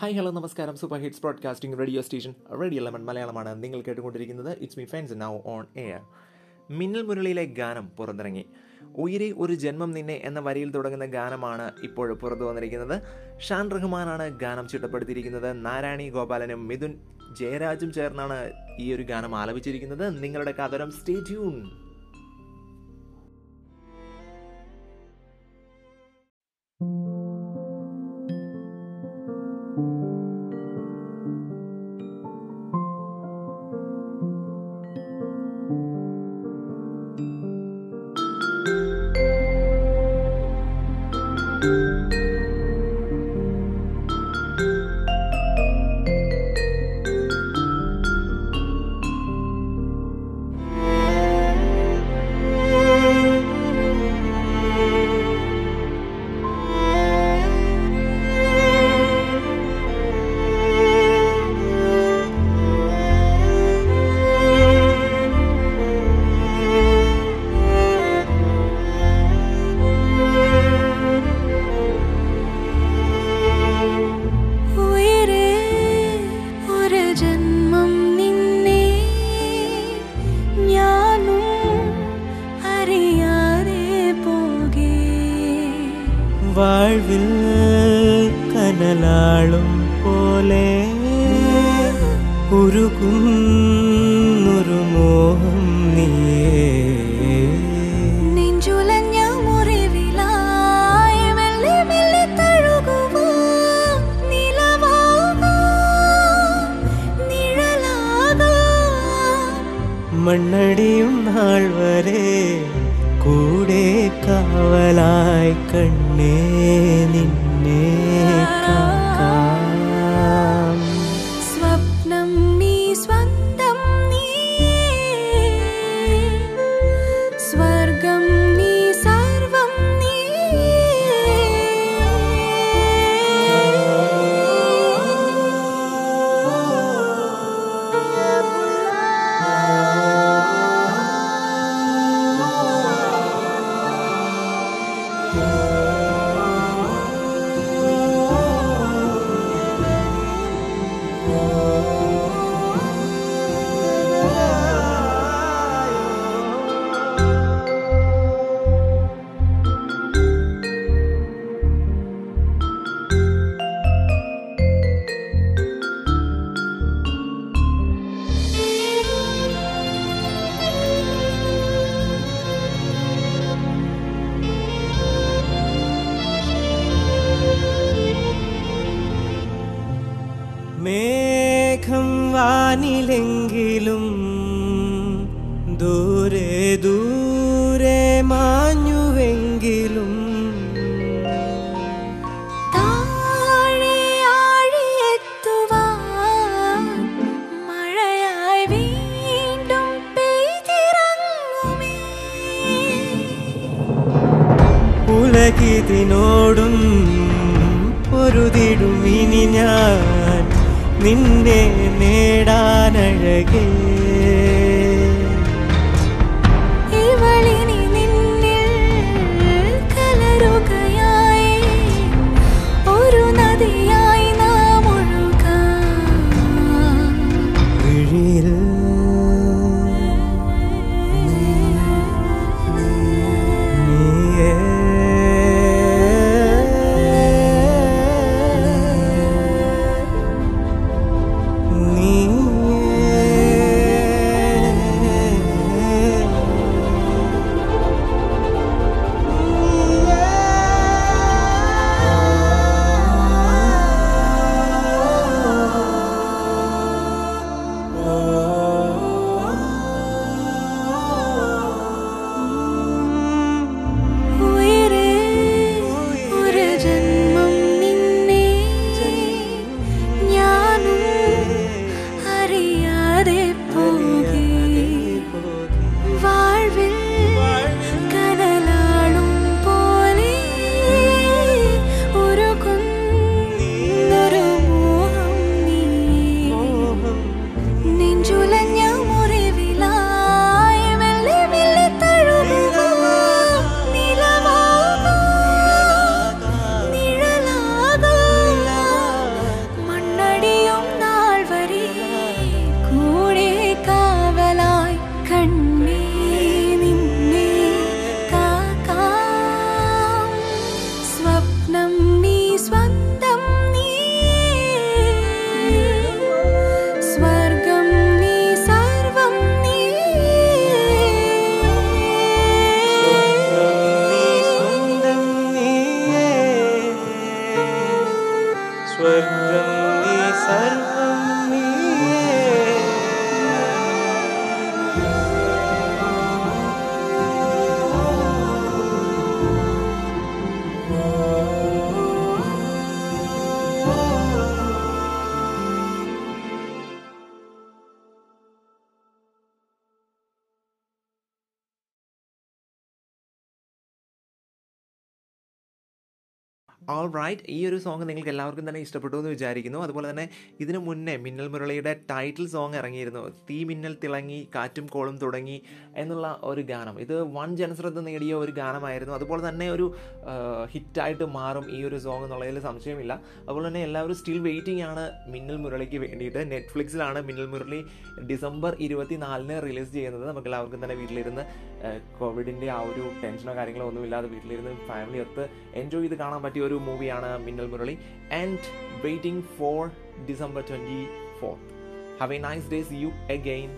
Hi hello നമസ്കാരം. Super hits broadcasting radio station radio lemon മലയാളമാണ്. നിങ്ങൾ കേട്ടുകൊണ്ടിരിക്കുന്നത് it's me fans now on air Minnal മുരളിയിലെ ഗാനം പുറത്തിറങ്ങി. ഉയരെ ഒരു ജന്മം നിന്നെ എന്ന വരിയിൽ തുടങ്ങുന്ന ഗാനമാണ് ഇപ്പോൾ പുറത്തു വന്നിരിക്കുന്നത്. ഷാൻ റഹ്മാനാണ് ഗാനം ചിട്ടപ്പെടുത്തിയിരിക്കുന്നത്. നാരായണി ഗോപാലനും മിഥുൻ ജയരാജും ചേർന്നാണ് ഈ ഒരു ഗാനം ആലപിച്ചിരിക്കുന്നത്. നിങ്ങളുടെ കഥരം സ്റ്റേ ട്യൂൺ വാഴ്വിൽ കനലാളും പോലെ ഉരുകുന്നൊരു മോഹം നീയേ. നെഞ്ചുലഞ്ഞ മുറിവിലായി മെല്ലെ. മണ്ണടിയും നാൾ വരെ കൂടെ കാവലായി കണ്ണേ നിന്നെ. വാനിലെങ്കിലും ദൂരെ ദൂരെ മാഞ്ഞുവെങ്കിലും ോടും ഉലകിതിനോടും പൊരുതിടും ഇനി ഞാൻ. നിന്നെ നേടാനഴകേ. ഓൾ റൈറ്റ് ഈ ഒരു സോങ് നിങ്ങൾക്ക് എല്ലാവർക്കും തന്നെ ഇഷ്ടപ്പെട്ടു എന്ന് വിചാരിക്കുന്നു. അതുപോലെ തന്നെ ഇതിനു മുന്നേ മിന്നൽ മുരളിയുടെ ടൈറ്റിൽ സോങ് ഇറങ്ങിയിരുന്നു. തീ മിന്നൽ തിളങ്ങി കാറ്റും കോളും തുടങ്ങി എന്നുള്ള ഒരു ഗാനം. ഇത് വൺ ജനശ്രദ്ധ നേടിയ ഒരു ഗാനമായിരുന്നു. അതുപോലെ തന്നെ ഒരു ഹിറ്റായിട്ട് മാറും ഈ ഒരു സോങ് എന്നുള്ളതിൽ സംശയമില്ല. അതുപോലെ തന്നെ എല്ലാവരും സ്റ്റിൽ വെയിറ്റിംഗ് ആണ് മിന്നൽ മുരളിക്ക് വേണ്ടിയിട്ട്. നെറ്റ്ഫ്ലിക്സിലാണ് മിന്നൽ മുരളി ഡിസംബർ ഇരുപത്തിനാലിന് റിലീസ് ചെയ്യുന്നത്. നമുക്ക് എല്ലാവർക്കും തന്നെ വീട്ടിലിരുന്ന് കോവിഡിന്റെ ആ ഒരു ടെൻഷനോ കാര്യങ്ങളോ ഒന്നുമില്ലാതെ വീട്ടിലിരുന്ന് ഫാമിലി ഒത്ത് എൻജോയ് ചെയ്ത് കാണാൻ പറ്റിയ ഒരു മൂവിയാണ് Minnal Murali and waiting for December twenty fourth have a nice day see you again